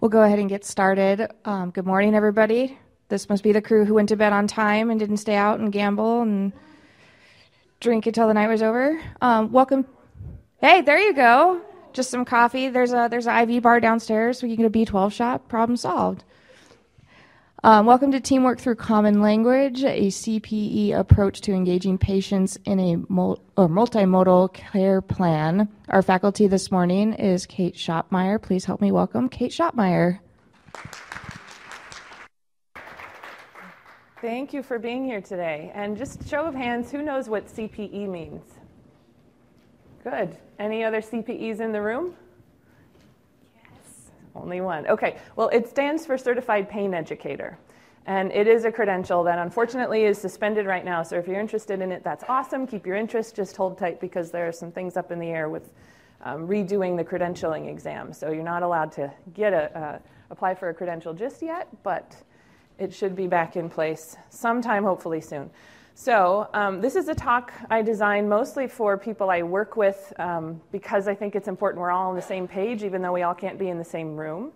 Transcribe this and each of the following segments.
We'll go ahead and get started. Um, good morning, everybody. This must be the crew who went to bed on time and didn't stay out and gamble and drink until the night was over. Um, welcome. Hey, there you go. Just some coffee. There's a there's an IV bar downstairs, We can get a B12 shot. Problem solved. Um, welcome to Teamwork Through Common Language, a CPE approach to engaging patients in a mul- or multimodal care plan. Our faculty this morning is Kate Shopmeyer. Please help me welcome Kate Shopmeyer. Thank you for being here today. And just show of hands, who knows what CPE means? Good. Any other CPEs in the room? Only one. Okay. Well, it stands for Certified Pain Educator. And it is a credential that unfortunately is suspended right now. So if you're interested in it, that's awesome. Keep your interest. Just hold tight because there are some things up in the air with um, redoing the credentialing exam. So you're not allowed to get a, uh, apply for a credential just yet, but it should be back in place sometime, hopefully soon. So, um, this is a talk I designed mostly for people I work with um, because I think it's important we're all on the same page, even though we all can't be in the same room.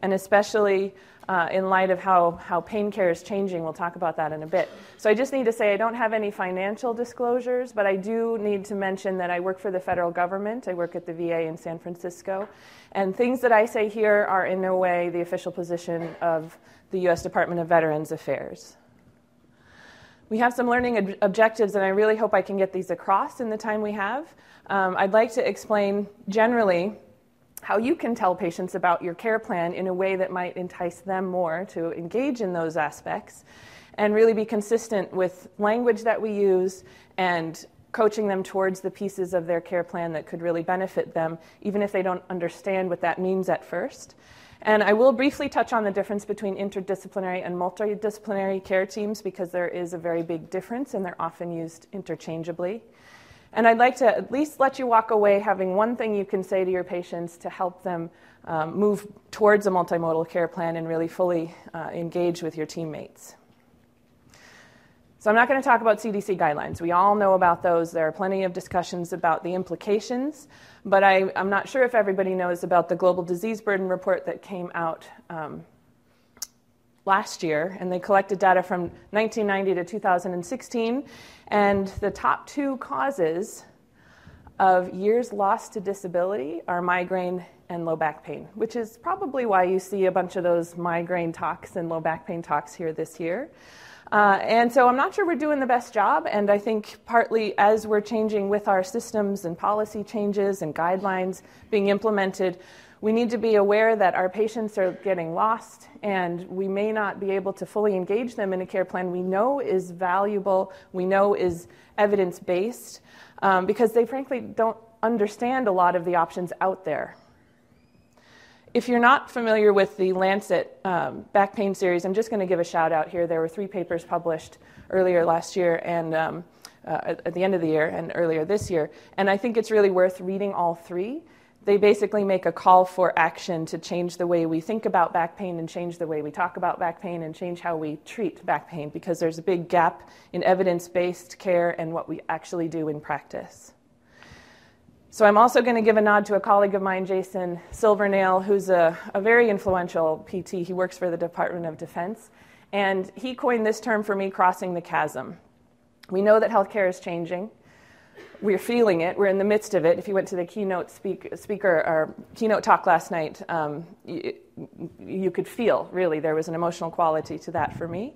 And especially uh, in light of how, how pain care is changing, we'll talk about that in a bit. So, I just need to say I don't have any financial disclosures, but I do need to mention that I work for the federal government. I work at the VA in San Francisco. And things that I say here are in no way the official position of the U.S. Department of Veterans Affairs. We have some learning ob- objectives, and I really hope I can get these across in the time we have. Um, I'd like to explain generally how you can tell patients about your care plan in a way that might entice them more to engage in those aspects and really be consistent with language that we use and coaching them towards the pieces of their care plan that could really benefit them, even if they don't understand what that means at first. And I will briefly touch on the difference between interdisciplinary and multidisciplinary care teams because there is a very big difference and they're often used interchangeably. And I'd like to at least let you walk away having one thing you can say to your patients to help them um, move towards a multimodal care plan and really fully uh, engage with your teammates. So, I'm not going to talk about CDC guidelines. We all know about those. There are plenty of discussions about the implications, but I, am not sure if everybody knows about the Global Disease Burden Report that came out um, last year, and they collected data from 1990 to 2016. And the top two causes of years lost to disability are migraine and low back pain, which is probably why you see a bunch of those migraine talks and low back pain talks here this year. Uh, and so I'm not sure we're doing the best job. And I think partly as we're changing with our systems and policy changes and guidelines being implemented, we need to be aware that our patients are getting lost and we may not be able to fully engage them in a care plan we know is valuable, we know is evidence based, um, because they frankly don't understand a lot of the options out there if you're not familiar with the Lancet um, back pain series, I'm just going to give a shout out here. There were three papers published earlier last year and um, uh, at, the end of the year and earlier this year. And I think it's really worth reading all three. They basically make a call for action to change the way we think about back pain and change the way we talk about back pain and change how we treat back pain because there's a big gap in evidence based care and what we actually do in practice. So I'm also going to give a nod to a colleague of mine, Jason Silvernail, who's a, a, very influential PT. He works for the Department of Defense. And he coined this term for me, crossing the chasm. We know that healthcare is changing. We're feeling it. We're in the midst of it. If you went to the keynote speak, speaker or keynote talk last night, um, you, you could feel really there was an emotional quality to that for me.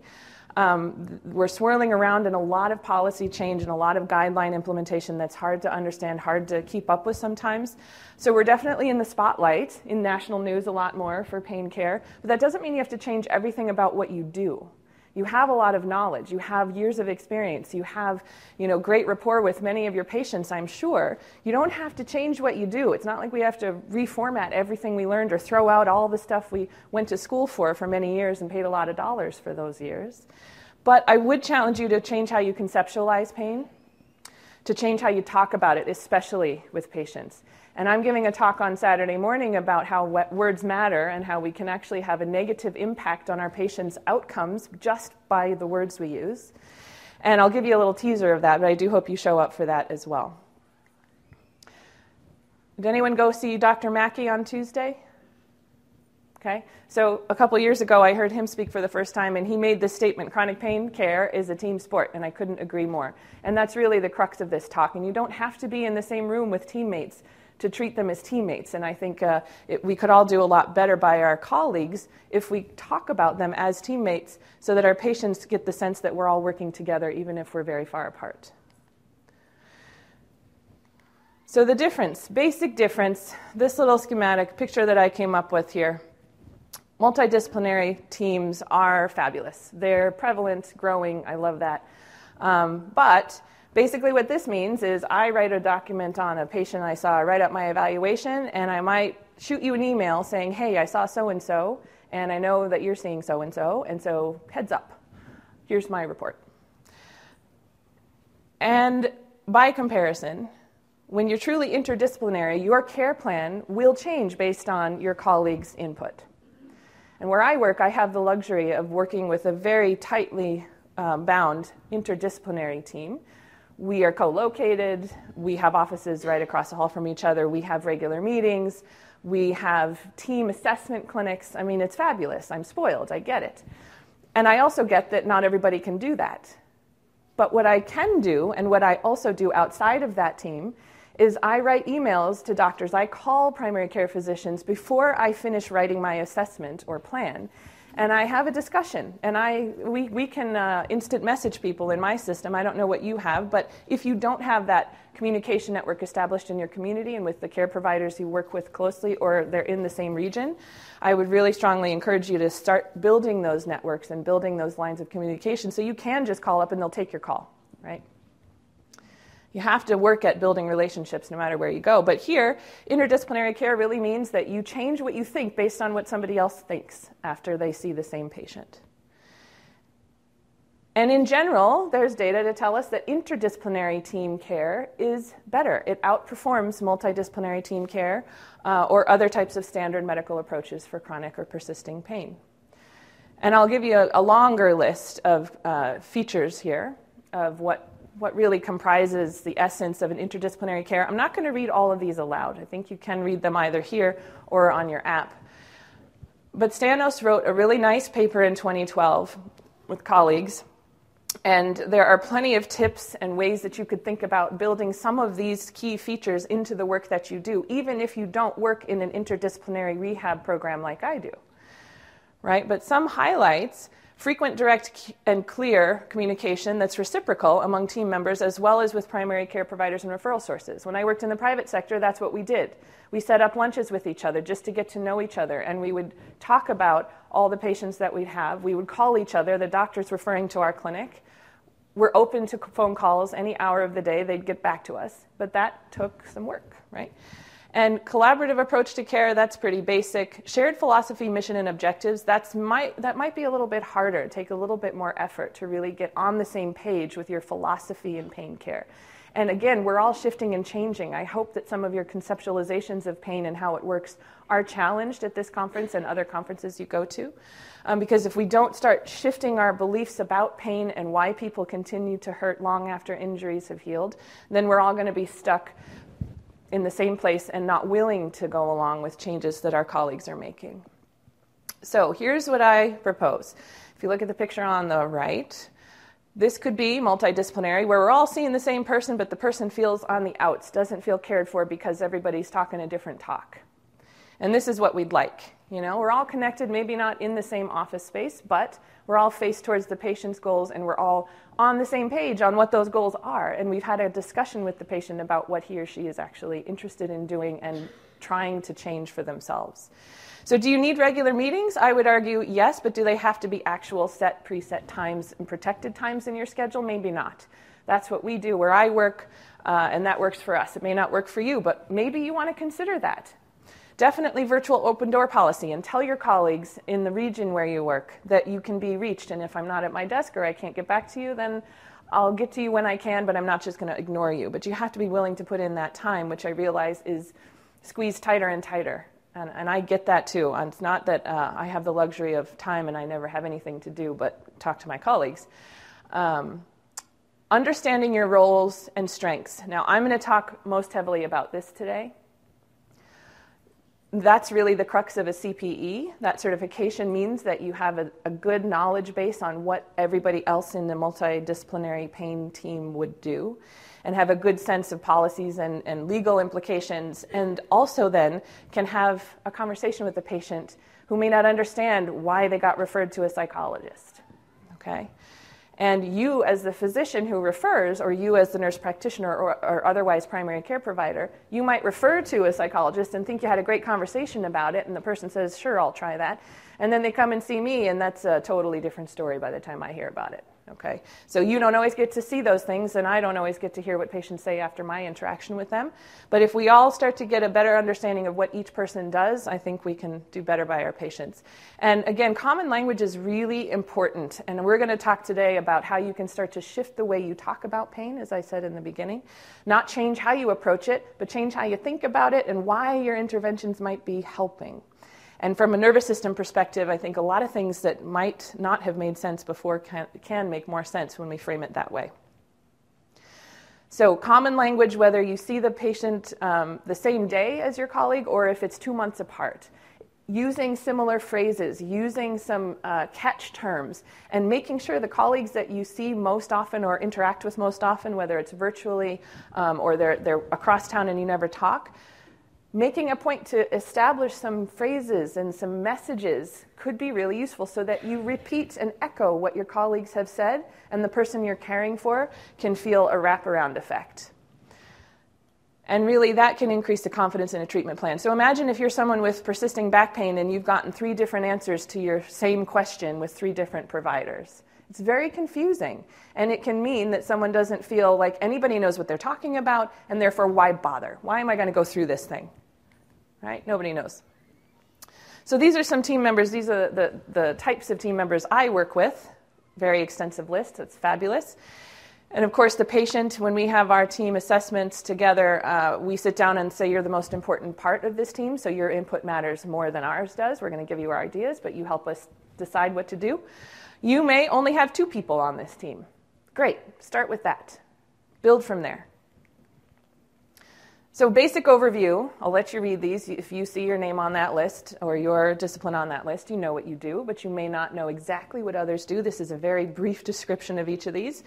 Um, we're swirling around in a lot of policy change and a lot of guideline implementation that's hard to understand, hard to keep up with sometimes. So we're definitely in the spotlight, in national news a lot more for pain care. But that doesn't mean you have to change everything about what you do. You have a lot of knowledge. You have years of experience. You have, you know, great rapport with many of your patients, I'm sure. You don't have to change what you do. It's not like we have to reformat everything we learned or throw out all the stuff we went to school for for many years and paid a lot of dollars for those years. But I would challenge you to change how you conceptualize pain, to change how you talk about it, especially with patients. And I'm giving a talk on Saturday morning about how words matter and how we can actually have a negative impact on our patients' outcomes just by the words we use. And I'll give you a little teaser of that, but I do hope you show up for that as well. Did anyone go see Dr. Mackey on Tuesday? Okay? So a couple years ago, I heard him speak for the first time, and he made this statement chronic pain care is a team sport, and I couldn't agree more. And that's really the crux of this talk. And you don't have to be in the same room with teammates to treat them as teammates. And I think uh, it, we could all do a lot better by our colleagues if we talk about them as teammates so that our patients get the sense that we're all working together, even if we're very far apart. So, the difference, basic difference, this little schematic picture that I came up with here multidisciplinary teams are fabulous. They're prevalent, growing. I love that. Um, but basically, what this means is I write a document on a patient I saw, I write up my evaluation, and I might shoot you an email saying, hey, I saw so and so, and I know that you're seeing so and so, and so heads up. Here's my report. And by comparison, when you're truly interdisciplinary, your care plan will change based on your colleagues' input. And where I work, I have the luxury of working with a very tightly um, bound interdisciplinary team. We are co located, we have offices right across the hall from each other, we have regular meetings, we have team assessment clinics. I mean, it's fabulous. I'm spoiled, I get it. And I also get that not everybody can do that. But what I can do, and what I also do outside of that team, is I write emails to doctors. I call primary care physicians before I finish writing my assessment or plan. And I have a discussion, and I, we, we can uh, instant message people in my system. I don't know what you have, but if you don't have that communication network established in your community and with the care providers you work with closely, or they're in the same region, I would really strongly encourage you to start building those networks and building those lines of communication so you can just call up and they'll take your call, right? You have to work at building relationships no matter where you go. But here, interdisciplinary care really means that you change what you think based on what somebody else thinks after they see the same patient. And in general, there's data to tell us that interdisciplinary team care is better. It outperforms multidisciplinary team care uh, or other types of standard medical approaches for chronic or persisting pain. And I'll give you a, a longer list of uh, features here of what what really comprises the essence of an interdisciplinary care. I'm not going to read all of these aloud. I think you can read them either here or on your app. But Stanos wrote a really nice paper in 2012 with colleagues, and there are plenty of tips and ways that you could think about building some of these key features into the work that you do, even if you don't work in an interdisciplinary rehab program like I do. Right? But some highlights frequent, direct, and clear communication that's reciprocal among team members as well as with primary care providers and referral sources. When I worked in the private sector, that's what we did. We set up lunches with each other just to get to know each other, and we would talk about all the patients that we'd have. We would call each other, the doctors referring to our clinic. We're open to phone calls any hour of the day, they'd get back to us, but that took some work, right? And collaborative approach to care, that's pretty basic. Shared philosophy, mission, and objectives, that's might, that might be a little bit harder, take a little bit more effort to really get on the same page with your philosophy in pain care. And again, we're all shifting and changing. I hope that some of your conceptualizations of pain and how it works are challenged at this conference and other conferences you go to. Um, because if we don't start shifting our beliefs about pain and why people continue to hurt long after injuries have healed, then we're all going to be stuck in the same place and not willing to go along with changes that our colleagues are making. So here's what I propose. If you look at the picture on the right, this could be multidisciplinary, where we're all seeing the same person, but the person feels on the outs, doesn't feel cared for because everybody's talking a different talk. And this is what we'd like. You know, we're all connected, maybe not in the same office space, but we're all faced towards the patient's goals and we're all on the same page on what those goals are. And we've had a discussion with the patient about what he or she is actually interested in doing and trying to change for themselves. So, do you need regular meetings? I would argue yes, but do they have to be actual set, preset times and protected times in your schedule? Maybe not. That's what we do where I work, uh, and that works for us. It may not work for you, but maybe you want to consider that. Definitely virtual open door policy and tell your colleagues in the region where you work that you can be reached. And if I'm not at my desk or I can't get back to you, then I'll get to you when I can, but I'm not just going to ignore you. But you have to be willing to put in that time, which I realize is squeezed tighter and tighter. And, and I get that too. And it's not that uh, I have the luxury of time and I never have anything to do but talk to my colleagues. Um, understanding your roles and strengths. Now, I'm going to talk most heavily about this today that's really the crux of a CPE. That certification means that you have a, a, good knowledge base on what everybody else in the multidisciplinary pain team would do and have a good sense of policies and, and legal implications, and also then can have a conversation with the patient who may not understand why they got referred to a psychologist. Okay? And you, as the physician who refers, or you, as the nurse practitioner or, or, otherwise primary care provider, you might refer to a psychologist and think you had a great conversation about it, and the person says, Sure, I'll try that. And then they come and see me, and that's a totally different story by the time I hear about it. Okay? So you don't always get to see those things, and I don't always get to hear what patients say after my interaction with them. But if we all start to get a better understanding of what each person does, I think we can do better by our patients. And again, common language is really important, and we're going to talk today about how you can start to shift the way you talk about pain, as I said in the beginning. Not change how you approach it, but change how you think about it and why your interventions might be helping. And from a nervous system perspective, I think a lot of things that might not have made sense before can, can make more sense when we frame it that way. So, common language, whether you see the patient um, the same day as your colleague or if it's two months apart, using similar phrases, using some uh, catch terms, and making sure the colleagues that you see most often or interact with most often, whether it's virtually um, or they're, they're across town and you never talk, making a point to establish some phrases and some messages could be really useful so that you repeat and echo what your colleagues have said and the person you're caring for can feel a wraparound effect. And really, that can increase the confidence in a treatment plan. So imagine if you're someone with persisting back pain and you've gotten three different answers to your same question with three different providers. It's very confusing, and it can mean that someone doesn't feel like anybody knows what they're talking about, and therefore, why bother? Why am I going to go through this thing? Right? Nobody knows. So, these are some team members. These are the, the types of team members I work with. Very extensive list. It's fabulous. And of course, the patient, when we have our team assessments together, uh, we sit down and say, You're the most important part of this team, so your input matters more than ours does. We're going to give you our ideas, but you help us decide what to do. You may only have two people on this team. Great, start with that. Build from there. So, basic overview I'll let you read these. If you see your name on that list or your discipline on that list, you know what you do, but you may not know exactly what others do. This is a very brief description of each of these.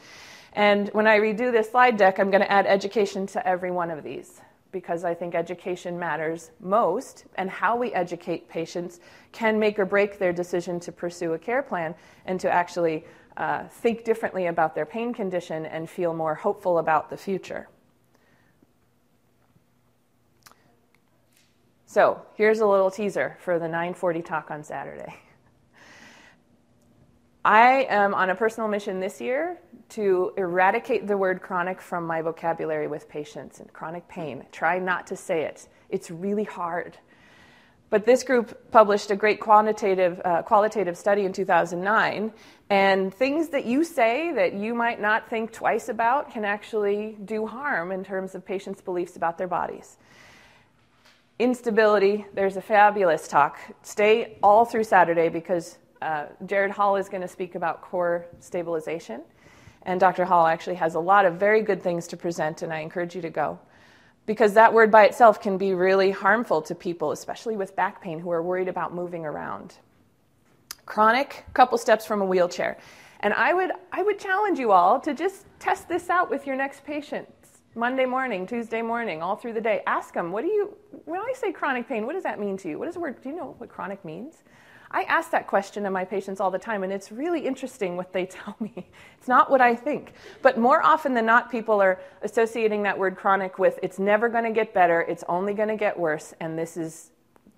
And when I redo this slide deck, I'm going to add education to every one of these because I think education matters most, and how we educate patients can make or break their decision to pursue a care plan and to actually uh, think differently about their pain condition and feel more hopeful about the future. So, here's a little teaser for the 940 talk on Saturday. I am on a personal mission this year to eradicate the word chronic from my vocabulary with patients and chronic pain. Try not to say it, it's really hard. But this group published a great quantitative, uh, qualitative study in 2009, and things that you say that you might not think twice about can actually do harm in terms of patients' beliefs about their bodies. Instability, there's a fabulous talk. Stay all through Saturday because uh, Jared Hall is going to speak about core stabilization. And Dr. Hall actually has a lot of very good things to present, and I encourage you to go. Because that word by itself can be really harmful to people, especially with back pain, who are worried about moving around. Chronic, couple steps from a wheelchair. And I would, I would challenge you all to just test this out with your next patient. Monday morning, Tuesday morning, all through the day. Ask them, what do you, when I say chronic pain, what does that mean to you? What does the word, do you know what chronic means? I ask that question to my patients all the time, and it's really interesting what they tell me. It's not what I think. But more often than not, people are associating that word chronic with it's never going to get better, it's only going to get worse, and this is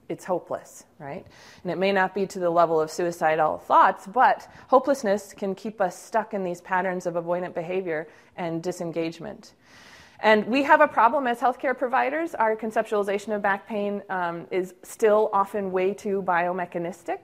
it's hopeless, right? And it may not be to the level of suicidal thoughts, but hopelessness can keep us stuck in these patterns of avoidant behavior and disengagement. And we have a problem as healthcare providers. Our conceptualization of back pain um, is still often way too biomechanistic.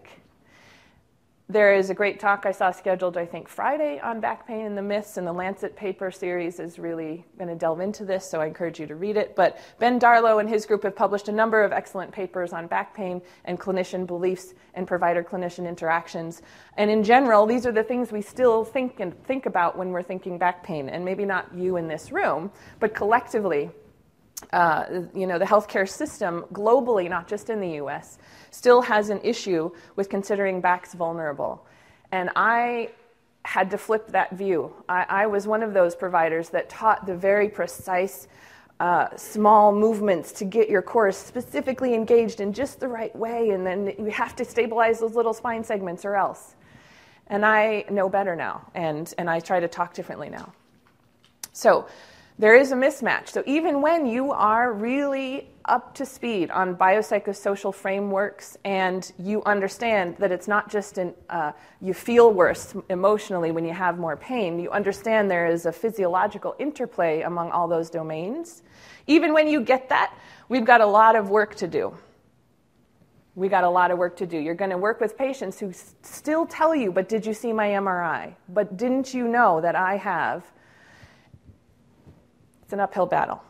There is a great talk I saw scheduled, I think, Friday on back pain and the myths, and the Lancet paper series is really going to delve into this, so I encourage you to read it. But Ben Darlow and his group have published a number of excellent papers on back pain and clinician beliefs and provider clinician interactions. And in general, these are the things we still think and think about when we're thinking back pain, and maybe not you in this room, but collectively, uh, you know, the healthcare system globally, not just in the US, still has an issue with considering backs vulnerable. And I had to flip that view. I, I was one of those providers that taught the very precise uh, small movements to get your core specifically engaged in just the right way, and then you have to stabilize those little spine segments or else. And I know better now, and, and I try to talk differently now. So there is a mismatch. So even when you are really up to speed on biopsychosocial frameworks and you understand that it's not just an, uh, you feel worse emotionally when you have more pain, you understand there is a physiological interplay among all those domains. Even when you get that, we've got a lot of work to do. We got a lot of work to do. You're going to work with patients who s- still tell you, but did you see my MRI? But didn't you know that I have? It's an uphill battle.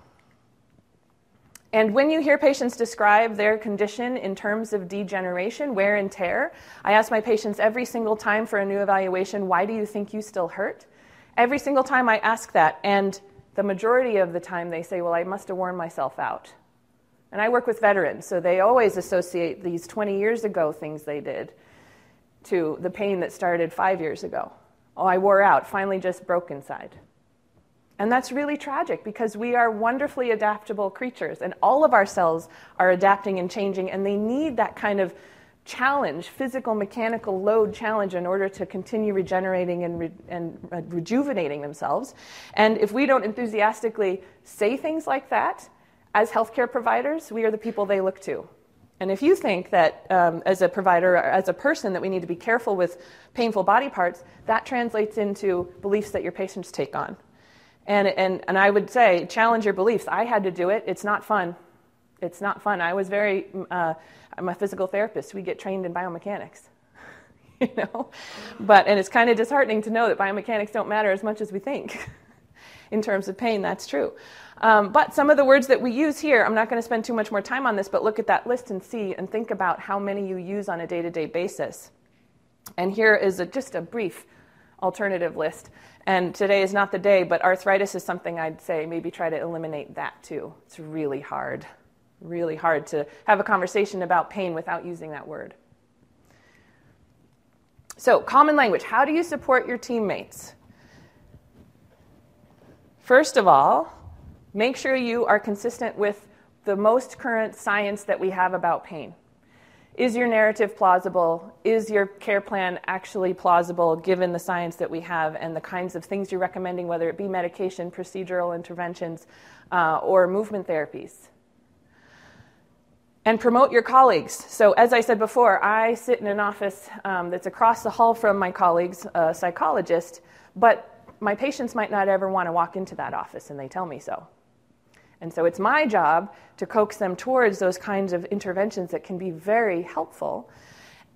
And when you hear patients describe their condition in terms of degeneration, wear and tear, I ask my patients every single time for a new evaluation, why do you think you still hurt? Every single time I ask that, and the majority of the time they say, well, I must have worn myself out. And I work with veterans, so they always associate these 20 years ago things they did to the pain that started five years ago. Oh, I wore out, finally just broke inside. And that's really tragic because we are wonderfully adaptable creatures, and all of our cells are adapting and changing, and they need that kind of challenge, physical, mechanical load challenge, in order to continue regenerating and, re- and uh, rejuvenating themselves. And if we don't enthusiastically say things like that, as healthcare providers, we are the people they look to. And if you think that um, as a provider or as a person that we need to be careful with painful body parts, that translates into beliefs that your patients take on. And, and, and I would say, challenge your beliefs. I had to do it. It's not fun. It's not fun. I was very, uh, I'm a physical therapist. We get trained in biomechanics, you know? But, and it's kind of disheartening to know that biomechanics don't matter as much as we think. in terms of pain, that's true. Um, but some of the words that we use here, I'm not going to spend too much more time on this, but look at that list and see and think about how many you use on a day to day basis. And here is a, just a brief alternative list. And today is not the day, but arthritis is something I'd say maybe try to eliminate that too. It's really hard, really hard to have a conversation about pain without using that word. So, common language. How do you support your teammates? First of all, make sure you are consistent with the most current science that we have about pain. Is your narrative plausible? Is your care plan actually plausible given the science that we have and the kinds of things you're recommending, whether it be medication, procedural interventions, uh, or movement therapies? And promote your colleagues. So, as I said before, I sit in an office um, that's across the hall from my colleagues, a psychologist, but my patients might not ever want to walk into that office, and they tell me so. And so it's my job to coax them towards those kinds of interventions that can be very helpful.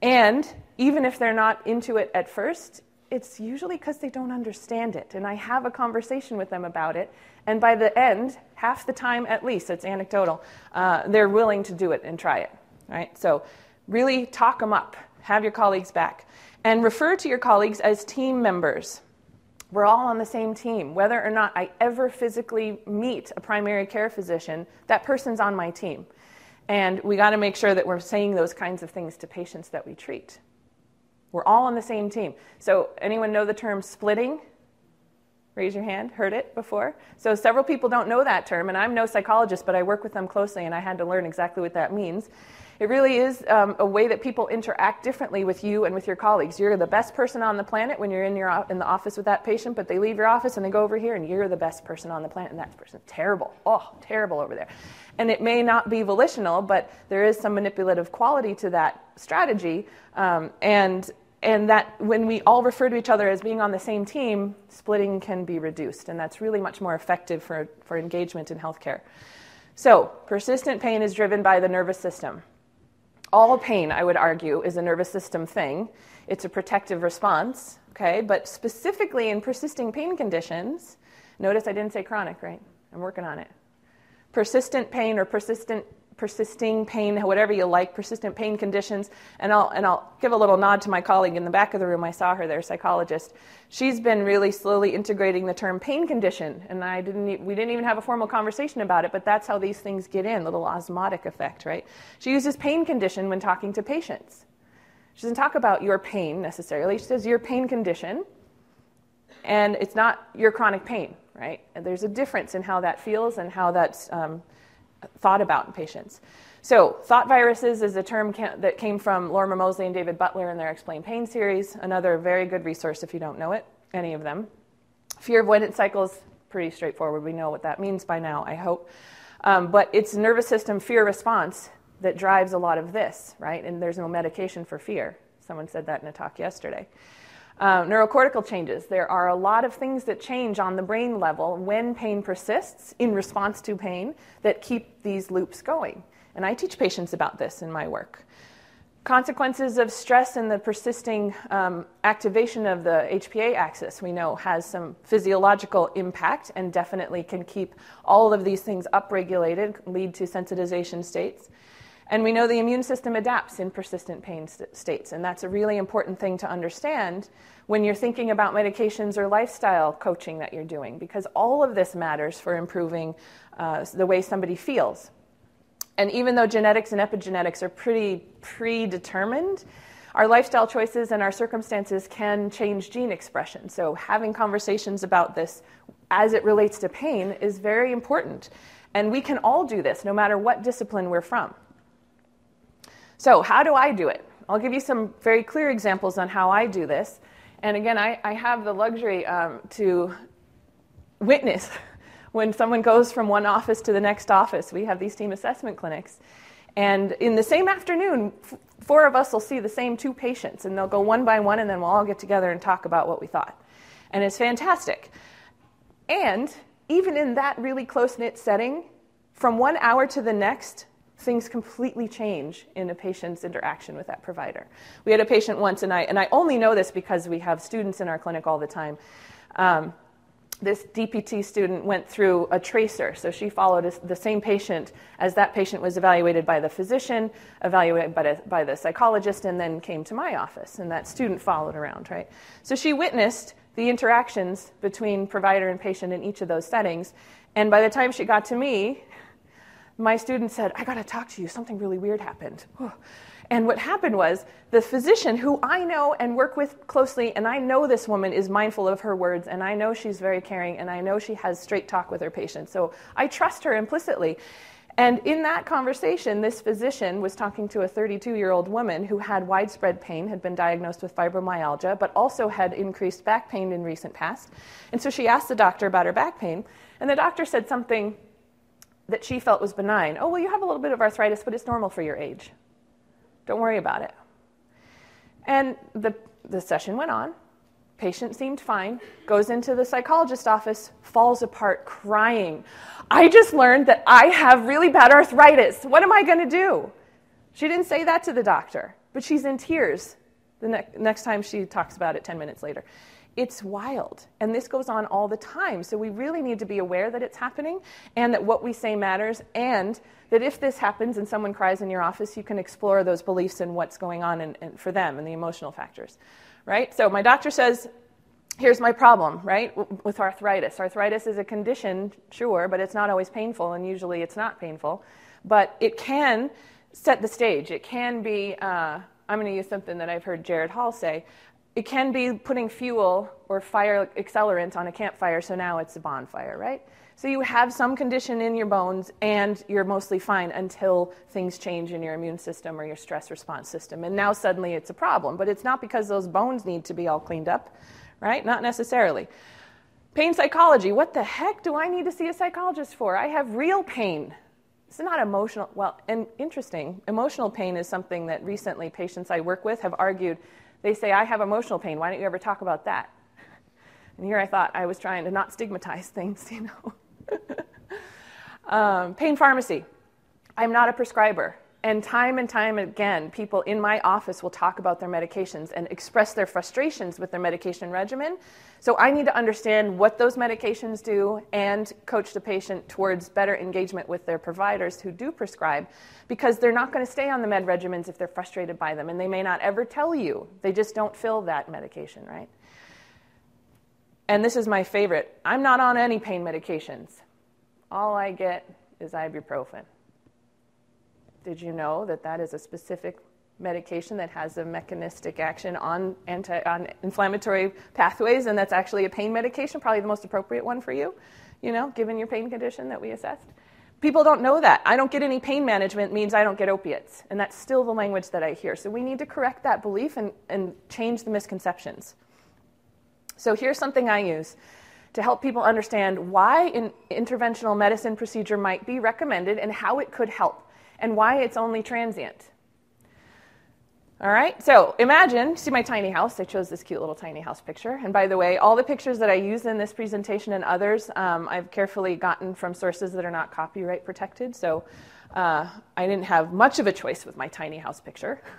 And even if they're not into it at first, it's usually because they don't understand it. And I have a conversation with them about it. And by the end, half the time at least, it's anecdotal, uh, they're willing to do it and try it. Right? So really talk them up, have your colleagues back, and refer to your colleagues as team members. We're all on the same team. Whether or not I ever physically meet a primary care physician, that person's on my team. And we got to make sure that we're saying those kinds of things to patients that we treat. We're all on the same team. So, anyone know the term splitting? Raise your hand. Heard it before? So, several people don't know that term, and I'm no psychologist, but I work with them closely, and I had to learn exactly what that means. It really is um, a way that people interact differently with you and with your colleagues. You're the best person on the planet when you're in, your, in the office with that patient, but they leave your office and they go over here, and you're the best person on the planet, and that person's terrible. Oh, terrible over there. And it may not be volitional, but there is some manipulative quality to that strategy. Um, and and that when we all refer to each other as being on the same team, splitting can be reduced, and that's really much more effective for, for engagement in healthcare. So, persistent pain is driven by the nervous system. All pain, I would argue, is a nervous system thing. It's a protective response, okay? But specifically in persisting pain conditions, notice I didn't say chronic, right? I'm working on it. Persistent pain or persistent persisting pain, whatever you like, persistent pain conditions. And I'll, and I'll give a little nod to my colleague in the back of the room. I saw her there, psychologist. She's been really slowly integrating the term pain condition. And I didn't, we didn't even have a formal conversation about it, but that's how these things get in, little osmotic effect, right? She uses pain condition when talking to patients. She doesn't talk about your pain necessarily. She says your pain condition, and it's not your chronic pain, right? And there's a difference in how that feels and how that's um, thought about in patients. So, thought viruses is a term ca- that came from Lorimer Moseley and David Butler in their Explain Pain series, another very good resource if you don't know it, any of them. Fear avoidance cycles, pretty straightforward. We know what that means by now, I hope. Um, but it's nervous system fear response that drives a lot of this, right? And there's no medication for fear. Someone said that in a talk yesterday. Uh, neurocortical changes. There are a lot of things that change on the brain level when pain persists in response to pain that keep these loops going. And I teach patients about this in my work. Consequences of stress and the persisting um, activation of the HPA axis, we know, has some physiological impact and definitely can keep all of these things upregulated, lead to sensitization states. And we know the immune system adapts in persistent pain st- states, and that's a really important thing to understand when you're thinking about medications or lifestyle coaching that you're doing, because all of this matters for improving uh, the way somebody feels. And even though genetics and epigenetics are pretty predetermined, our lifestyle choices and our circumstances can change gene expression. So, having conversations about this as it relates to pain is very important. And we can all do this, no matter what discipline we're from. So, how do I do it? I'll give you some very clear examples on how I do this. And again, I, I have the luxury um, to witness when someone goes from one office to the next office. We have these team assessment clinics. And in the same afternoon, f- four of us will see the same two patients, and they'll go one by one, and then we'll all get together and talk about what we thought. And it's fantastic. And even in that really close knit setting, from one hour to the next, things completely change in a patient's interaction with that provider. We had a patient once, and I, and I only know this because we have students in our clinic all the time. Um, this DPT student went through a tracer. So she followed the same patient as that patient was evaluated by the physician, evaluated by, by the psychologist, and then came to my office. And that student followed around, right? So she witnessed the interactions between provider and patient in each of those settings. And by the time she got to me, my student said, I got to talk to you. Something really weird happened. And what happened was the physician, who I know and work with closely, and I know this woman is mindful of her words, and I know she's very caring, and I know she has straight talk with her patients. So I trust her implicitly. And in that conversation, this physician was talking to a 32 year old woman who had widespread pain, had been diagnosed with fibromyalgia, but also had increased back pain in recent past. And so she asked the doctor about her back pain, and the doctor said something that she felt was benign. Oh, well, you have a little bit of arthritis, but it's normal for your age. Don't worry about it. And the, the session went on. Patient seemed fine, goes into the psychologist's office, falls apart crying. I just learned that I have really bad arthritis. What am I going to do? She didn't say that to the doctor, but she's in tears the ne- next time she talks about it 10 minutes later. It's wild. And this goes on all the time. So we really need to be aware that it's happening and that what we say matters, and that if this happens and someone cries in your office, you can explore those beliefs and what's going on in, in, for them and the emotional factors. Right? So my doctor says, here's my problem, right, with arthritis. Arthritis is a condition, sure, but it's not always painful, and usually it's not painful. But it can set the stage. It can be, uh, I'm going to use something that I've heard Jared Hall say it can be putting fuel or fire accelerant on a campfire, so now it's a bonfire, right? So you have some condition in your bones and you're mostly fine until things change in your immune system or your stress response system. And now suddenly it's a problem. But it's not because those bones need to be all cleaned up, right? Not necessarily. Pain psychology. What the heck do I need to see a psychologist for? I have real pain. It's not emotional. Well, and interesting. Emotional pain is something that recently patients I work with have argued they say, I have emotional pain. Why don't you ever talk about that? And here I thought I was trying to not stigmatize things, you know. um, pain pharmacy. I'm not a prescriber. And time and time again, people in my office will talk about their medications and express their frustrations with their medication regimen. So I need to understand what those medications do and coach the patient towards better engagement with their providers who do prescribe because they're not going to stay on the med regimens if they're frustrated by them and they may not ever tell you. They just don't fill that medication, right? And this is my favorite. I'm not on any pain medications. All I get is ibuprofen. Did you know that that is a specific medication that has a mechanistic action on, anti, on inflammatory pathways, and that's actually a pain medication, probably the most appropriate one for you, you know, given your pain condition that we assessed? People don't know that. I don't get any pain management means I don't get opiates, and that's still the language that I hear. So we need to correct that belief and, and change the misconceptions. So here's something I use to help people understand why an interventional medicine procedure might be recommended and how it could help and why it's only transient. All right, so imagine, see my tiny house. I chose this cute little tiny house picture. And by the way, all the pictures that I use in this presentation and others, um, I've carefully gotten from sources that are not copyright protected. So uh, I didn't have much of a choice with my tiny house picture.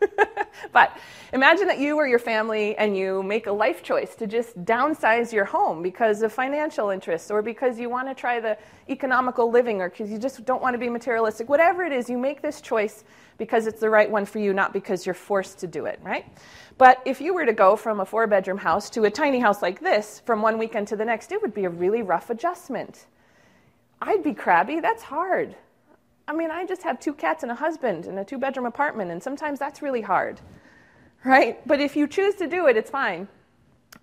but imagine that you or your family and you make a life choice to just downsize your home because of financial interests or because you want to try the economical living or because you just don't want to be materialistic. Whatever it is, you make this choice because it's the right one for you, not because you're forced to do it, right? But if you were to go from a four bedroom house to a tiny house like this from one weekend to the next, it would be a really rough adjustment. I'd be crabby. That's hard. I mean, I just have two cats and a husband in a two bedroom apartment, and sometimes that's really hard, right? But if you choose to do it, it's fine.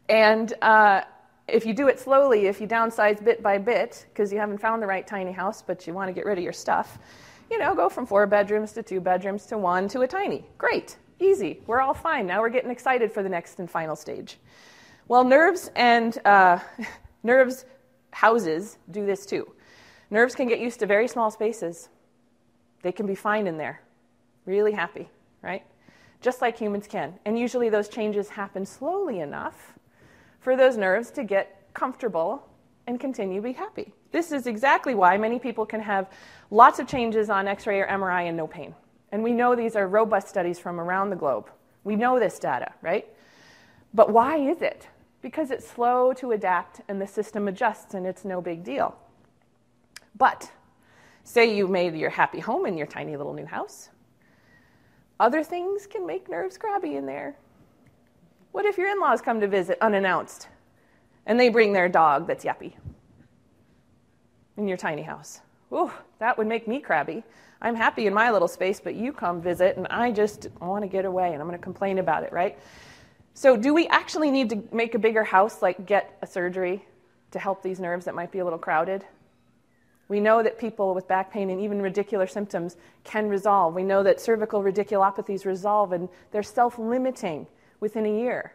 And uh, if you do it slowly, if you downsize bit by bit, because you haven't found the right tiny house, but you want to get rid of your stuff, you know, go from four bedrooms to two bedrooms to one to a tiny. Great, easy. We're all fine. Now we're getting excited for the next and final stage. Well, nerves and uh, nerves houses do this too. Nerves can get used to very small spaces. They can be fine in there, really happy, right? Just like humans can. And usually those changes happen slowly enough for those nerves to get comfortable and continue to be happy. This is exactly why many people can have lots of changes on x ray or MRI and no pain. And we know these are robust studies from around the globe. We know this data, right? But why is it? Because it's slow to adapt and the system adjusts and it's no big deal. But Say you made your happy home in your tiny little new house. Other things can make nerves crabby in there. What if your in laws come to visit unannounced and they bring their dog that's yappy in your tiny house? Ooh, that would make me crabby. I'm happy in my little space, but you come visit and I just want to get away and I'm going to complain about it, right? So, do we actually need to make a bigger house, like get a surgery to help these nerves that might be a little crowded? We know that people with back pain and even radicular symptoms can resolve. We know that cervical radiculopathies resolve and they're self limiting within a year.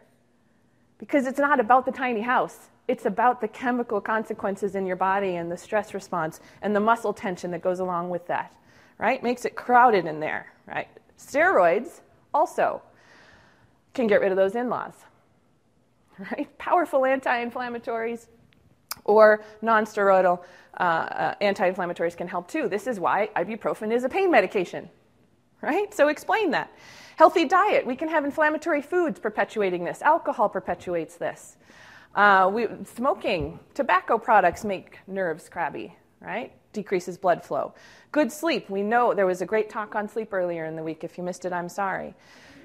Because it's not about the tiny house, it's about the chemical consequences in your body and the stress response and the muscle tension that goes along with that, right? Makes it crowded in there, right? Steroids also can get rid of those in laws, right? Powerful anti inflammatories or non steroidal uh, uh, anti inflammatories can help too. This is why ibuprofen is a pain medication, right? So explain that. Healthy diet. We can have inflammatory foods perpetuating this, alcohol perpetuates this. Uh, we, smoking, tobacco products make nerves crabby, right? Decreases blood flow. Good sleep. We know there was a great talk on sleep earlier in the week. If you missed it, I'm sorry.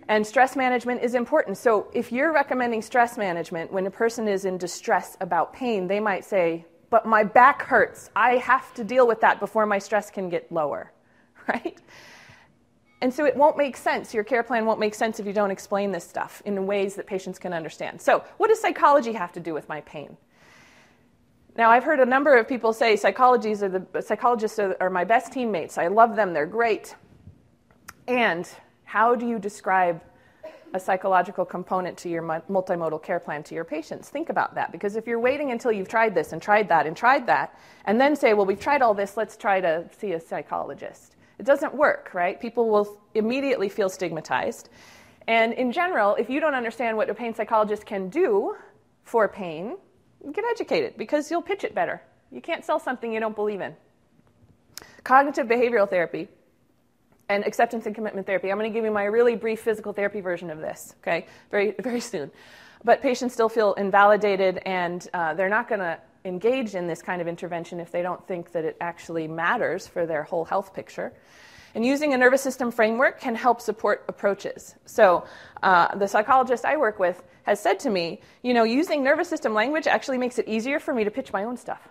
And stress management is important. So if you're recommending stress management when a person is in distress about pain, they might say, but my back hurts. I have to deal with that before my stress can get lower, right? And so it won't make sense. Your care plan won't make sense if you don't explain this stuff in ways that patients can understand. So, what does psychology have to do with my pain? Now, I've heard a number of people say psychologists are, the, psychologists are, are my best teammates. I love them, they're great. And how do you describe a psychological component to your multimodal care plan to your patients. Think about that because if you're waiting until you've tried this and tried that and tried that, and then say, well, we've tried all this, let's try to see a psychologist, it doesn't work, right? People will immediately feel stigmatized. And in general, if you don't understand what a pain psychologist can do for pain, get educated because you'll pitch it better. You can't sell something you don't believe in. Cognitive behavioral therapy and acceptance and commitment therapy. I'm going to give you my really brief physical therapy version of this, okay, very, very soon. But patients still feel invalidated and uh, they're not going to engage in this kind of intervention if they don't think that it actually matters for their whole health picture. And using a nervous system framework can help support approaches. So, uh, the psychologist I work with has said to me, you know, using nervous system language actually makes it easier for me to pitch my own stuff.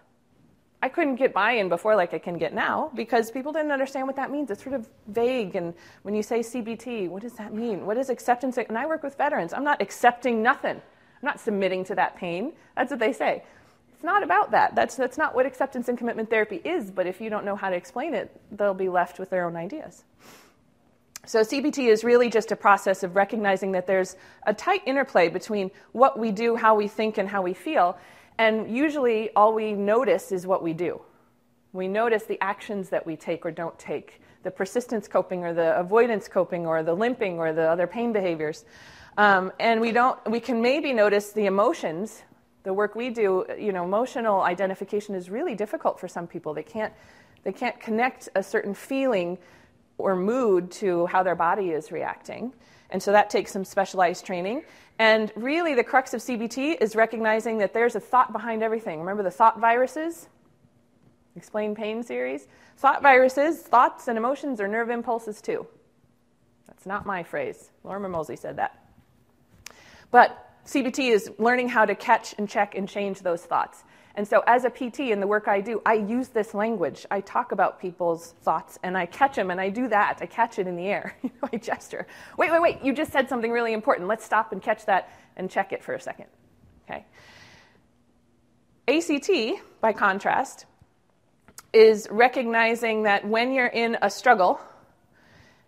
I couldn't get buy in before like I can get now because people didn't understand what that means. It's sort of vague. And when you say CBT, what does that mean? What is acceptance? And I work with veterans. I'm not accepting nothing, I'm not submitting to that pain. That's what they say. It's not about that. That's, that's not what acceptance and commitment therapy is. But if you don't know how to explain it, they'll be left with their own ideas. So, CBT is really just a process of recognizing that there's a tight interplay between what we do, how we think, and how we feel. And usually, all we notice is what we do. We notice the actions that we take or don't take, the persistence coping or the avoidance coping or the limping or the other pain behaviors. Um, and we, don't, we can maybe notice the emotions. The work we do, you know, emotional identification is really difficult for some people. They can't, they can't connect a certain feeling or mood to how their body is reacting. And so that takes some specialized training. And really, the crux of CBT is recognizing that there's a thought behind everything. Remember the thought viruses? Explain Pain series? Thought viruses, thoughts and emotions are nerve impulses too. That's not my phrase. Lorimer Moseley said that. But CBT is learning how to catch and check and change those thoughts. And so, as a PT in the work I do, I use this language. I talk about people's thoughts and I catch them, and I do that. I catch it in the air. I gesture. Wait, wait, wait, you just said something really important. Let's stop and catch that and check it for a second. Okay. ACT, by contrast, is recognizing that when you're in a struggle,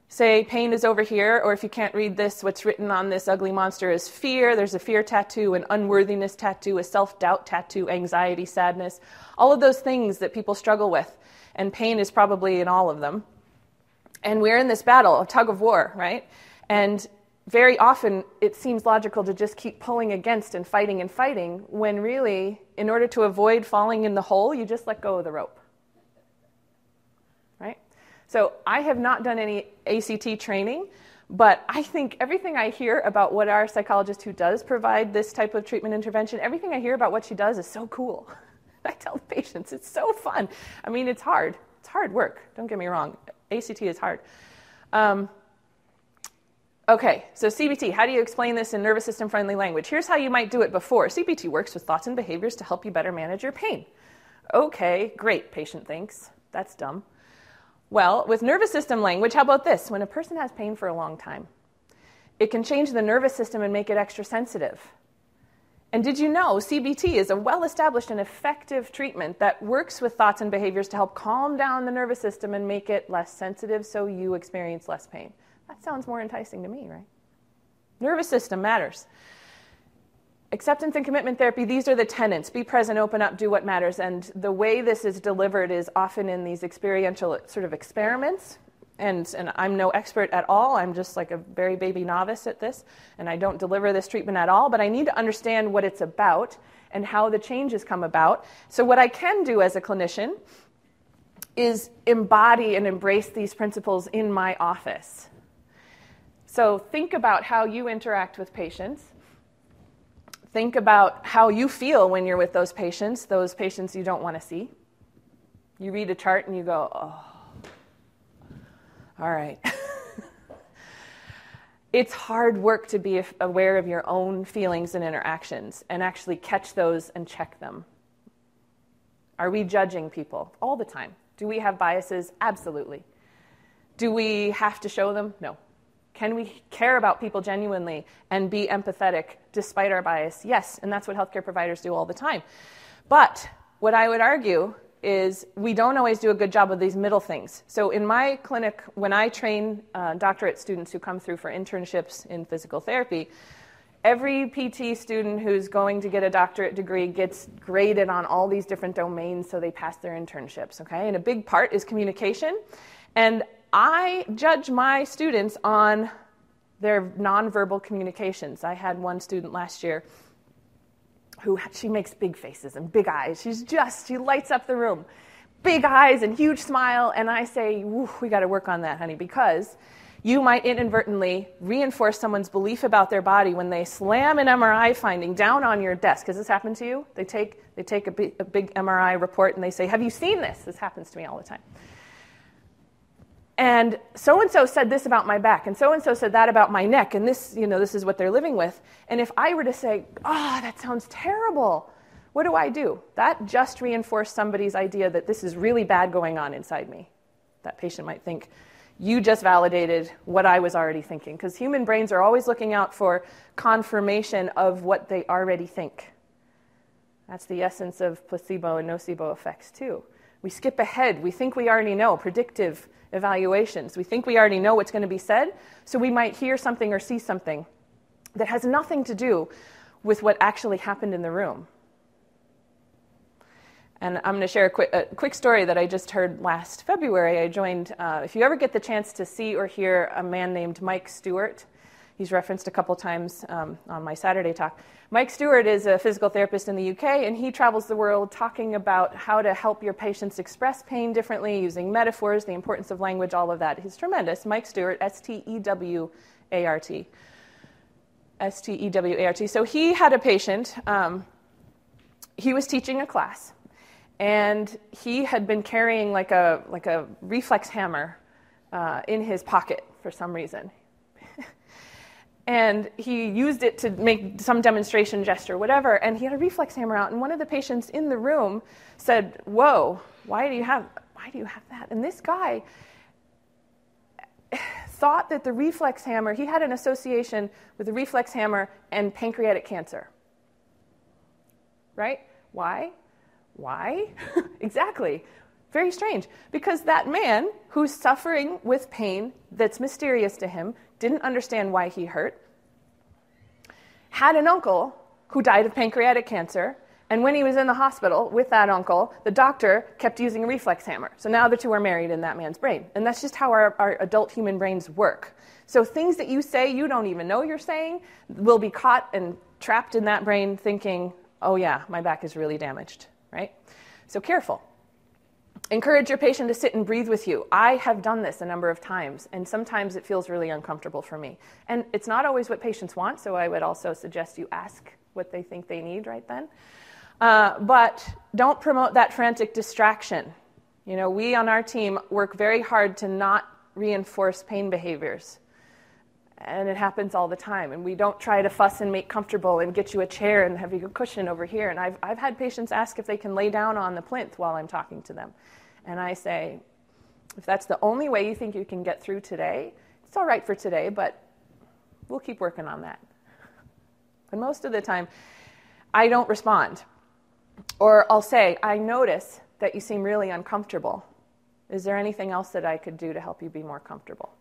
say pain is over here, or if you can't read this, what's written on this ugly monster is fear. There's a fear tattoo, an unworthiness tattoo, a self doubt tattoo, anxiety, sadness, all of those things that people struggle with. And pain is probably in all of them. And we're in this battle, a tug of war, right? And very often it seems logical to just keep pulling against and fighting and fighting when really, in order to avoid falling in the hole, you just let go of the rope. So I have not done any ACT training, but I think everything I hear about what our psychologist who does provide this type of treatment intervention, everything I hear about what she does is so cool. I tell the patients it's so fun. I mean, it's hard. It's hard work. Don't get me wrong. ACT is hard. Um, okay, so CBT, how do you explain this in nervous system friendly language? Here's how you might do it before. CBT works with thoughts and behaviors to help you better manage your pain. Okay, great, patient thinks. That's dumb. Well, with nervous system language, how about this? When a person has pain for a long time, it can change the nervous system and make it extra sensitive. And did you know CBT is a well established and effective treatment that works with thoughts and behaviors to help calm down the nervous system and make it less sensitive so you experience less pain? That sounds more enticing to me, right? Nervous system matters acceptance and commitment therapy, these are the tenets be present, open up, do what matters. And the way this is delivered is often in these experiential sort of experiments. And, and I'm no expert at all. I'm just like a very baby novice at this. And I don't deliver this treatment at all. But I need to understand what it's about and how the changes come about. So, what I can do as a clinician is embody and embrace these principles in my office. So, think about how you interact with patients Think about how you feel when you're with those patients, those patients you don't want to see. You read a chart and you go, oh, all right. it's hard work to be aware of your own feelings and interactions and actually catch those and check them. Are we judging people all the time? Do we have biases? Absolutely. Do we have to show them? No. Can we care about people genuinely and be empathetic despite our bias? Yes, and that's what healthcare providers do all the time. But what I would argue is we don't always do a good job of these middle things. So in my clinic, when I train uh, doctorate students who come through for internships in physical therapy, every PT student who's going to get a doctorate degree gets graded on all these different domains so they pass their internships, okay? And a big part is communication. And I judge my students on their nonverbal communications. I had one student last year who she makes big faces and big eyes. She's just, she lights up the room. big eyes and huge smile, and I say, we got to work on that, honey, because you might inadvertently reinforce someone's belief about their body when they slam an MRI finding down on your desk. Has this happened to you? They take, they take a, big, a big MRI report and they say, Have you seen this? This happens to me all the time. And so and so said this about my back, and so and so said that about my neck, and this, you know, this is what they're living with. And if I were to say, Oh, that sounds terrible, what do I do? That just reinforced somebody's idea that this is really bad going on inside me. That patient might think, you just validated what I was already thinking. Because human brains are always looking out for confirmation of what they already think. That's the essence of placebo and nocebo effects, too. We skip ahead. We think we already know, predictive evaluations. We think we already know what's going to be said, so we might hear something or see something that has nothing to do with what actually happened in the room. And I'm going to share a quick, a quick, story that I just heard last February. I joined, uh, if you ever get the chance to see or hear a man named Mike Stewart, he's referenced a couple times um, on my Saturday talk. Mike Stewart is a physical therapist in the UK, and he travels the world talking about how to help your patients express pain differently using metaphors, the importance of language, all of that. He's tremendous. Mike Stewart, S T E W A R T. S T E W A R T. So he had a patient, um, he was teaching a class and he had been carrying like a like a reflex hammer uh, in his pocket for some reason. And he used it to make some demonstration gesture, whatever. And he had a reflex hammer out, and one of the patients in the room said, "Whoa, why do you have why do you have that?" And this guy thought that the reflex hammer he had an association with the reflex hammer and pancreatic cancer. Right? Why? Why? exactly. Very strange. Because that man who's suffering with pain that's mysterious to him, didn't understand why he hurt, had an uncle who died of pancreatic cancer. And when he was in the hospital with that uncle, the doctor kept using a reflex hammer. So now the two are married in that man's brain. And that's just how our, our adult human brains work. So things that you say you don't even know you're saying will be caught and trapped in that brain thinking, oh yeah, my back is really damaged right? So careful. Encourage your patient to sit and breathe with you. I have done this a number of times, and sometimes it feels really uncomfortable for me. And it's not always what patients want, so I would also suggest you ask what they think they need right then. Uh, but don't promote that frantic distraction. You know, we on our team work very hard to not reinforce pain behaviors and it happens all the time. And we don't try to fuss and make comfortable and get you a chair and have you a cushion over here. And I've, I've had patients ask if they can lay down on the plinth while I'm talking to them. And I say, if that's the only way you think you can get through today, it's all right for today, but we'll keep working on that. And most of the time, I don't respond. Or I'll say, I notice that you seem really uncomfortable. Is there anything else that I could do to help you be more comfortable?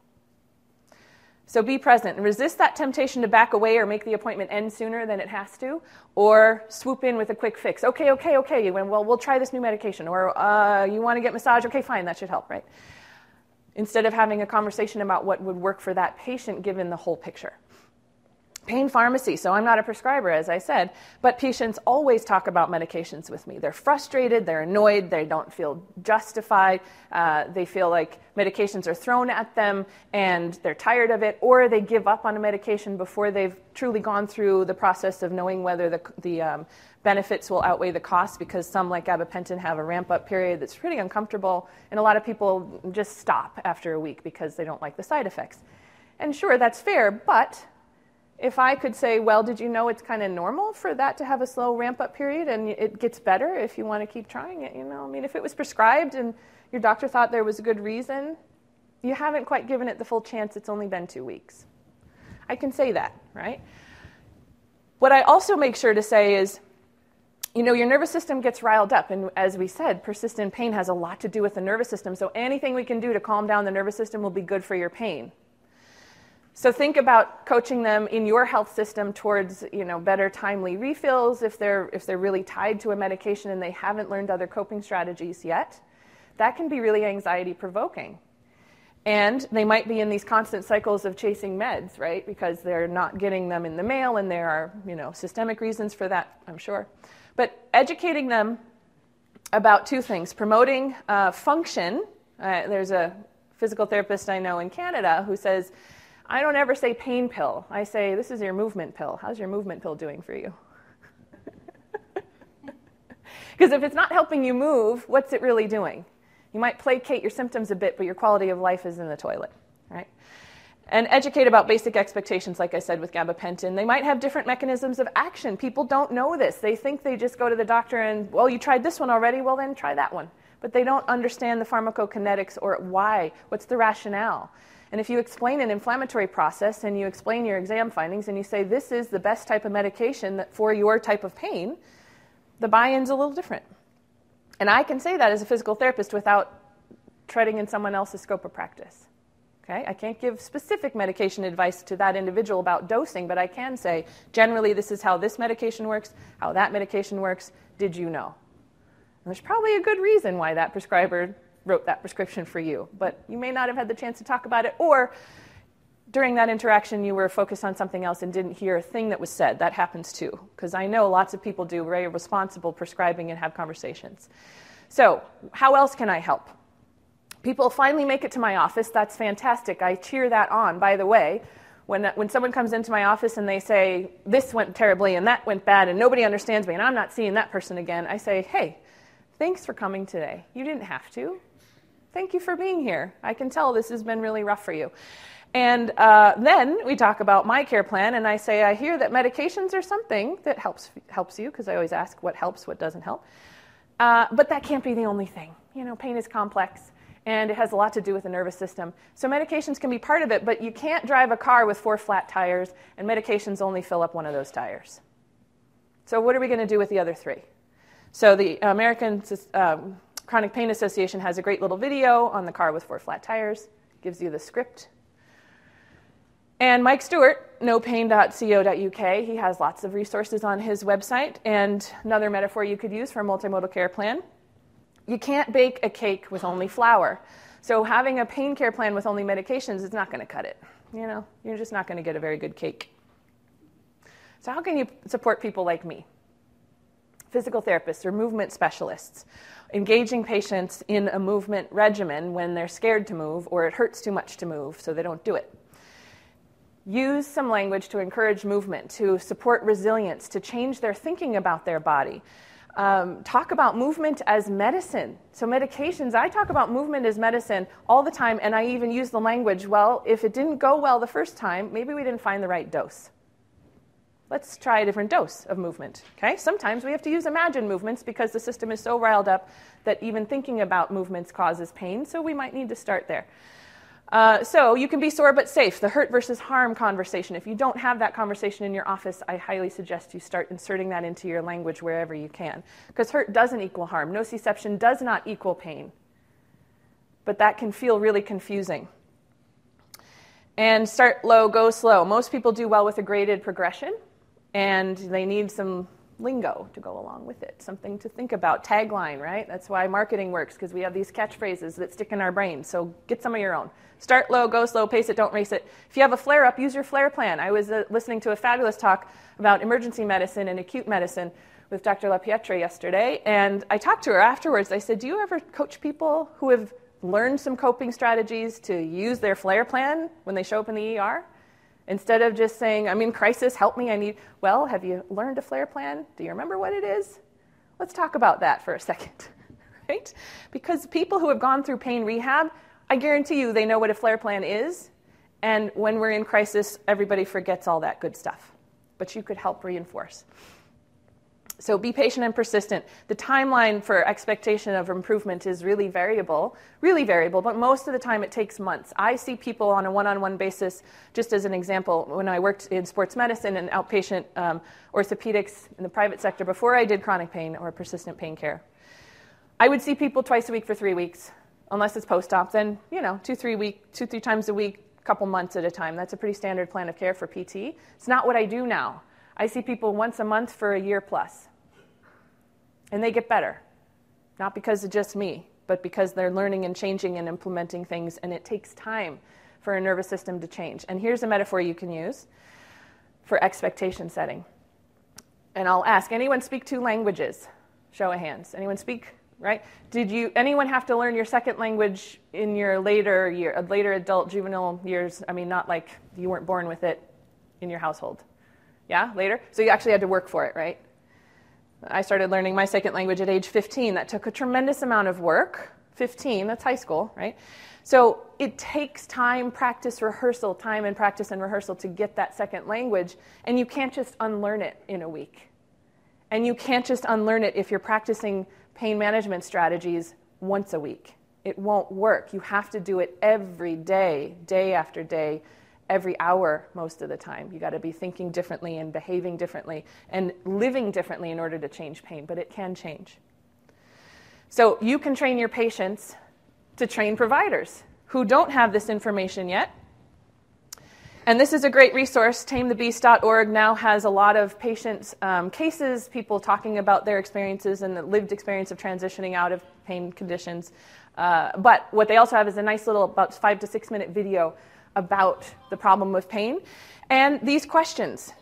So be present and resist that temptation to back away or make the appointment end sooner than it has to, or swoop in with a quick fix. Okay, okay, okay. You went, well, we'll try this new medication, or uh, you want to get massage? Okay, fine, that should help, right? Instead of having a conversation about what would work for that patient given the whole picture pain pharmacy, so I'm not a prescriber, as I said, but patients always talk about medications with me. They're frustrated, they're annoyed, they don't feel justified, uh, they feel like medications are thrown at them and they're tired of it, or they give up on a medication before they've truly gone through the process of knowing whether the, the um, benefits will outweigh the costs because some, like gabapentin, have a ramp up period that's pretty uncomfortable, and a lot of people just stop after a week because they don't like the side effects. And sure, that's fair, but if I could say, well, did you know it's kind of normal for that to have a slow ramp up period and it gets better if you want to keep trying it, you know? I mean, if it was prescribed and your doctor thought there was a good reason, you haven't quite given it the full chance. It's only been two weeks. I can say that, right? What I also make sure to say is, you know, your nervous system gets riled up. And as we said, persistent pain has a lot to do with the nervous system. So anything we can do to calm down the nervous system will be good for your pain. So think about coaching them in your health system towards you know better timely refills if they're if they're really tied to a medication and they haven't learned other coping strategies yet. That can be really anxiety provoking. And they might be in these constant cycles of chasing meds, right? Because they're not getting them in the mail and there are, you know, systemic reasons for that, I'm sure. But educating them about two things promoting uh, function. Uh, there's a physical therapist I know in Canada who says, I don't ever say pain pill. I say, this is your movement pill. How's your movement pill doing for you? Because if it's not helping you move, what's it really doing? You might placate your symptoms a bit, but your quality of life is in the toilet, right? And educate about basic expectations, like I said with gabapentin. They might have different mechanisms of action. People don't know this. They think they just go to the doctor and, well, you tried this one already, well, then try that one. But they don't understand the pharmacokinetics or why. What's the rationale? And if you explain an inflammatory process and you explain your exam findings and you say this is the best type of medication for your type of pain, the buy in's a little different. And I can say that as a physical therapist without treading in someone else's scope of practice. Okay? I can't give specific medication advice to that individual about dosing, but I can say generally this is how this medication works, how that medication works. Did you know? And there's probably a good reason why that prescriber wrote that prescription for you, but you may not have had the chance to talk about it, or during that interaction you were focused on something else and didn't hear a thing that was said. That happens too, because I know lots of people do very responsible prescribing and have conversations. So, how else can I help? People finally make it to my office. That's fantastic. I cheer that on. By the way, when, when someone comes into my office and they say, This went terribly and that went bad and nobody understands me and I'm not seeing that person again, I say, Hey, thanks for coming today. You didn't have to. Thank you for being here. I can tell this has been really rough for you. And uh, then we talk about my care plan, and I say, I hear that medications are something that helps, helps you, because I always ask what helps, what doesn't help. Uh, but that can't be the only thing. You know, pain is complex, and it has a lot to do with the nervous system. So medications can be part of it, but you can't drive a car with four flat tires, and medications only fill up one of those tires. So what are we going to do with the other three? So the American um, Chronic Pain Association has a great little video on the car with four flat tires, gives you the script and Mike Stewart, knowpain.co.uk, he has lots of resources on his website. And another metaphor you could use for a multimodal care plan you can't bake a cake with only flour. So having a pain care plan with only medications is not going to cut it. You know, you're just not going to get a very good cake. So, how can you support people like me? Physical therapists or movement specialists, engaging patients in a movement regimen when they're scared to move or it hurts too much to move, so they don't do it use some language to encourage movement, to support resilience, to change their thinking about their body. Um, talk about movement as medicine. So, medications, I talk about movement as medicine all the time, and I even use the language well, if it didn't go well the first time, maybe we didn't find the right dose. Let's try a different dose of movement. Okay? Sometimes we have to use imagined movements because the system is so riled up that even thinking about movements causes pain, so we might need to start there. Uh, so you can be sore but safe, the hurt versus harm conversation. If you don't have that conversation in your office, I highly suggest you start inserting that into your language wherever you can. Because hurt doesn't equal harm. Nociception does not equal pain. But that can feel really confusing. And start low, go slow. Most people do well with a graded progression, and they need some lingo to go along with it, something to think about. Tagline, right? That's why marketing works, because we have these catchphrases that stick in our brains. So get some of your own. Start low, go slow, pace it, don't race it. If you have a flare up, use your flare plan. I was uh, listening to a fabulous talk about emergency medicine and acute medicine with Dr. LaPietra yesterday, and I talked to her afterwards. I said, Do you ever coach people who have learned some coping strategies to use their flare plan when they show up in the ER? Instead of just saying, I'm in crisis, help me, I need, well, have you learned a flare plan? Do you remember what it is? Let's talk about that for a second, right? Because people who have gone through pain rehab, I guarantee you they know what a flare plan is. And when we're in crisis, everybody forgets all that good stuff. But you could help reinforce. So be patient and persistent. The timeline for expectation of improvement is really variable, really variable, but most of the time it takes months. I see people on a one on one basis, just as an example, when I worked in sports medicine and outpatient um, orthopedics in the private sector before I did chronic pain or persistent pain care. I would see people twice a week for three weeks, unless it's post op, then, you know, two, three week, two, three times a week, couple months at a time. That's a pretty standard plan of care for PT. It's not what I do now. I see people once a month for a year plus. And they get better. Not because of just me, but because they're learning and changing and implementing things, and it takes time for a nervous system to change. And here's a metaphor you can use for expectation setting. And I'll ask anyone speak two languages? Show of hands. Anyone speak right? Did you anyone have to learn your second language in your later year, later adult juvenile years? I mean, not like you weren't born with it in your household. Yeah, later. So you actually had to work for it, right? I started learning my second language at age 15. That took a tremendous amount of work. 15, that's high school, right? So it takes time, practice, rehearsal, time and practice and rehearsal to get that second language, and you can't just unlearn it in a week. And you can't just unlearn it if you're practicing pain management strategies once a week. It won't work. You have to do it every day, day after day, every hour most of the time. You got to be thinking differently and behaving differently and living differently in order to change pain, but it can change. So you can train your patients to train providers who don't have this information yet. And this is a great resource. TameTheBeast.org now has a lot of patient um, cases, people talking about their experiences and the lived experience of transitioning out of pain conditions. Uh, but what they also have is a nice little, about five to six minute video about the problem with pain. And these questions.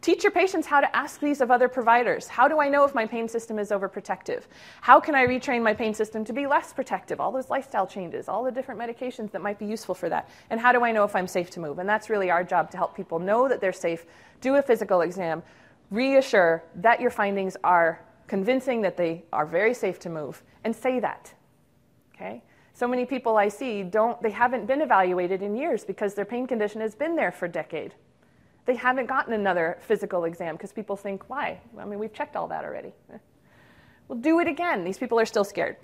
Teach your patients how to ask these of other providers. How do I know if my pain system is overprotective? How can I retrain my pain system to be less protective? All those lifestyle changes, all the different medications that might be useful for that. And how do I know if I'm safe to move? And that's really our job to help people know that they're safe, do a physical exam, reassure that your findings are convincing that they are very safe to move, and say that. Okay? So many people I see don't, they haven't been evaluated in years because their pain condition has been there for a decade. They haven't gotten another physical exam because people think, why? I mean, we've checked all that already. Well, do it again. These people are still scared.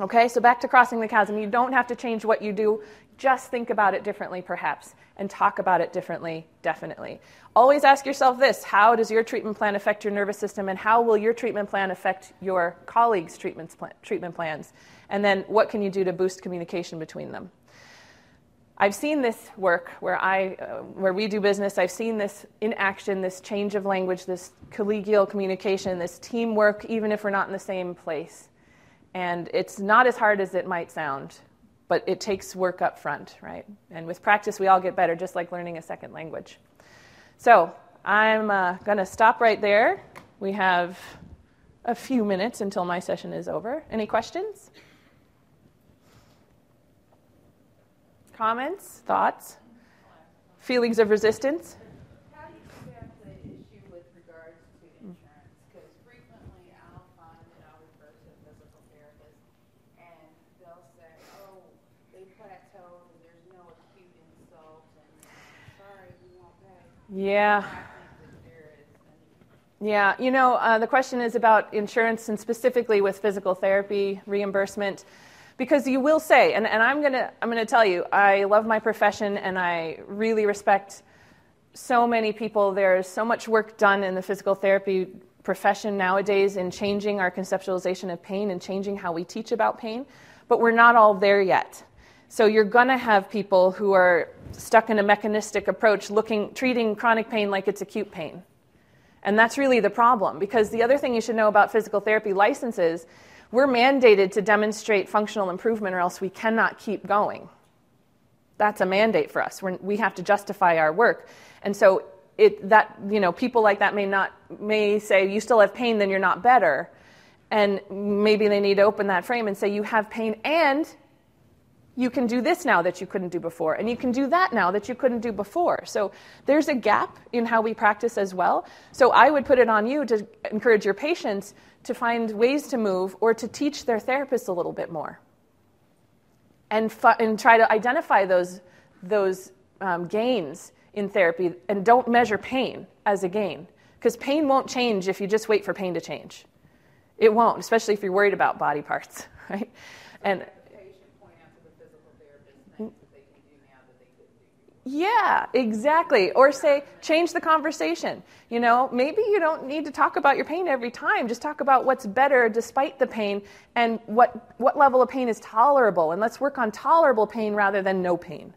Okay, so back to crossing the chasm. You don't have to change what you do, just think about it differently, perhaps, and talk about it differently, definitely. Always ask yourself this how does your treatment plan affect your nervous system, and how will your treatment plan affect your colleagues' treatment, treatment plans? And then what can you do to boost communication between them? I've seen this work where, I, uh, where we do business. I've seen this in action, this change of language, this collegial communication, this teamwork, even if we're not in the same place. And it's not as hard as it might sound, but it takes work up front, right? And with practice, we all get better, just like learning a second language. So I'm uh, going to stop right there. We have a few minutes until my session is over. Any questions? Comments? Thoughts? Feelings of resistance? How do you combat the issue with regards to insurance? Because frequently I'll find that I'll refer to a physical therapist and they'll say, oh, they plateaued and there's no acute insult and sorry, we won't pay. Yeah. Yeah, you know, uh, the question is about insurance and specifically with physical therapy reimbursement. Because you will say, and, and I'm going to I'm gonna tell you, I love my profession and I really respect so many people. There's so much work done in the physical therapy profession nowadays in changing our conceptualization of pain and changing how we teach about pain, but we're not all there yet. So you're going to have people who are stuck in a mechanistic approach, looking, treating chronic pain like it's acute pain. And that's really the problem because the other thing you should know about physical therapy licenses, we're mandated to demonstrate functional improvement or else we cannot keep going. That's a mandate for us. We're, we have to justify our work. And so it, that, you know, people like that may not, may say, you still have pain, then you're not better. And maybe they need to open that frame and say, you have pain and you can do this now that you couldn't do before, and you can do that now that you couldn't do before. So there's a gap in how we practice as well. So I would put it on you to encourage your patients to find ways to move or to teach their therapists a little bit more and, fu- and try to identify those, those um, gains in therapy and don't measure pain as a gain because pain won't change if you just wait for pain to change. It won't, especially if you're worried about body parts, right? And patient point out to the physical therapist things that they can do now that they couldn't do before. Yeah, exactly. Or say, change the conversation. You know, maybe you don't need to talk about your pain every time. Just talk about what's better despite the pain and what, what level of pain is tolerable. And let's work on tolerable pain rather than no pain.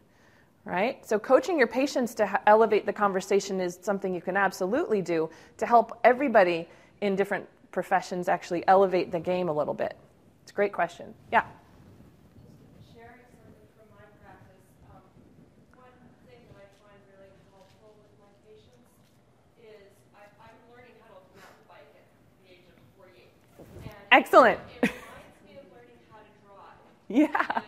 Right? So, coaching your patients to ha- elevate the conversation is something you can absolutely do to help everybody in different professions actually elevate the game a little bit. It's a great question. Yeah. sharing something from my practice, um, one thing that I find really helpful with my patients is I, I'm learning how to mountain bike at the age of 48. And Excellent. It, Yeah. And one of the biggest lessons is you don't want to be focusing on things that you don't want to run yeah.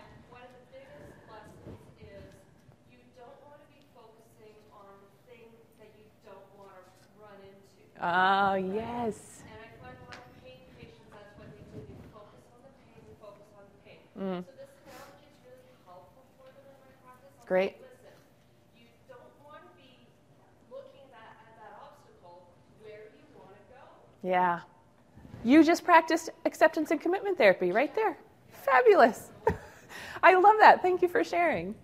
Oh, yes. And I find a lot of pain patients, that's what they do. They focus on the pain, focus on the pain. Mm. So this analogy is really helpful for them in my practice. I'll Great. say, Listen, you don't want to be looking at, at that obstacle. Where you want to go? Yeah. You just practiced acceptance and commitment therapy right there. Fabulous. I love that. Thank you for sharing.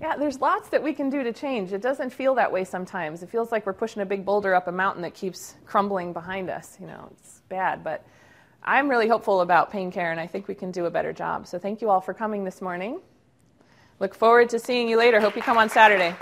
Yeah, there's lots that we can do to change. It doesn't feel that way sometimes. It feels like we're pushing a big boulder up a mountain that keeps crumbling behind us. You know, it's bad, but I'm really hopeful about pain care and I think we can do a better job. So thank you all for coming this morning. Look forward to seeing you later. Hope you come on Saturday.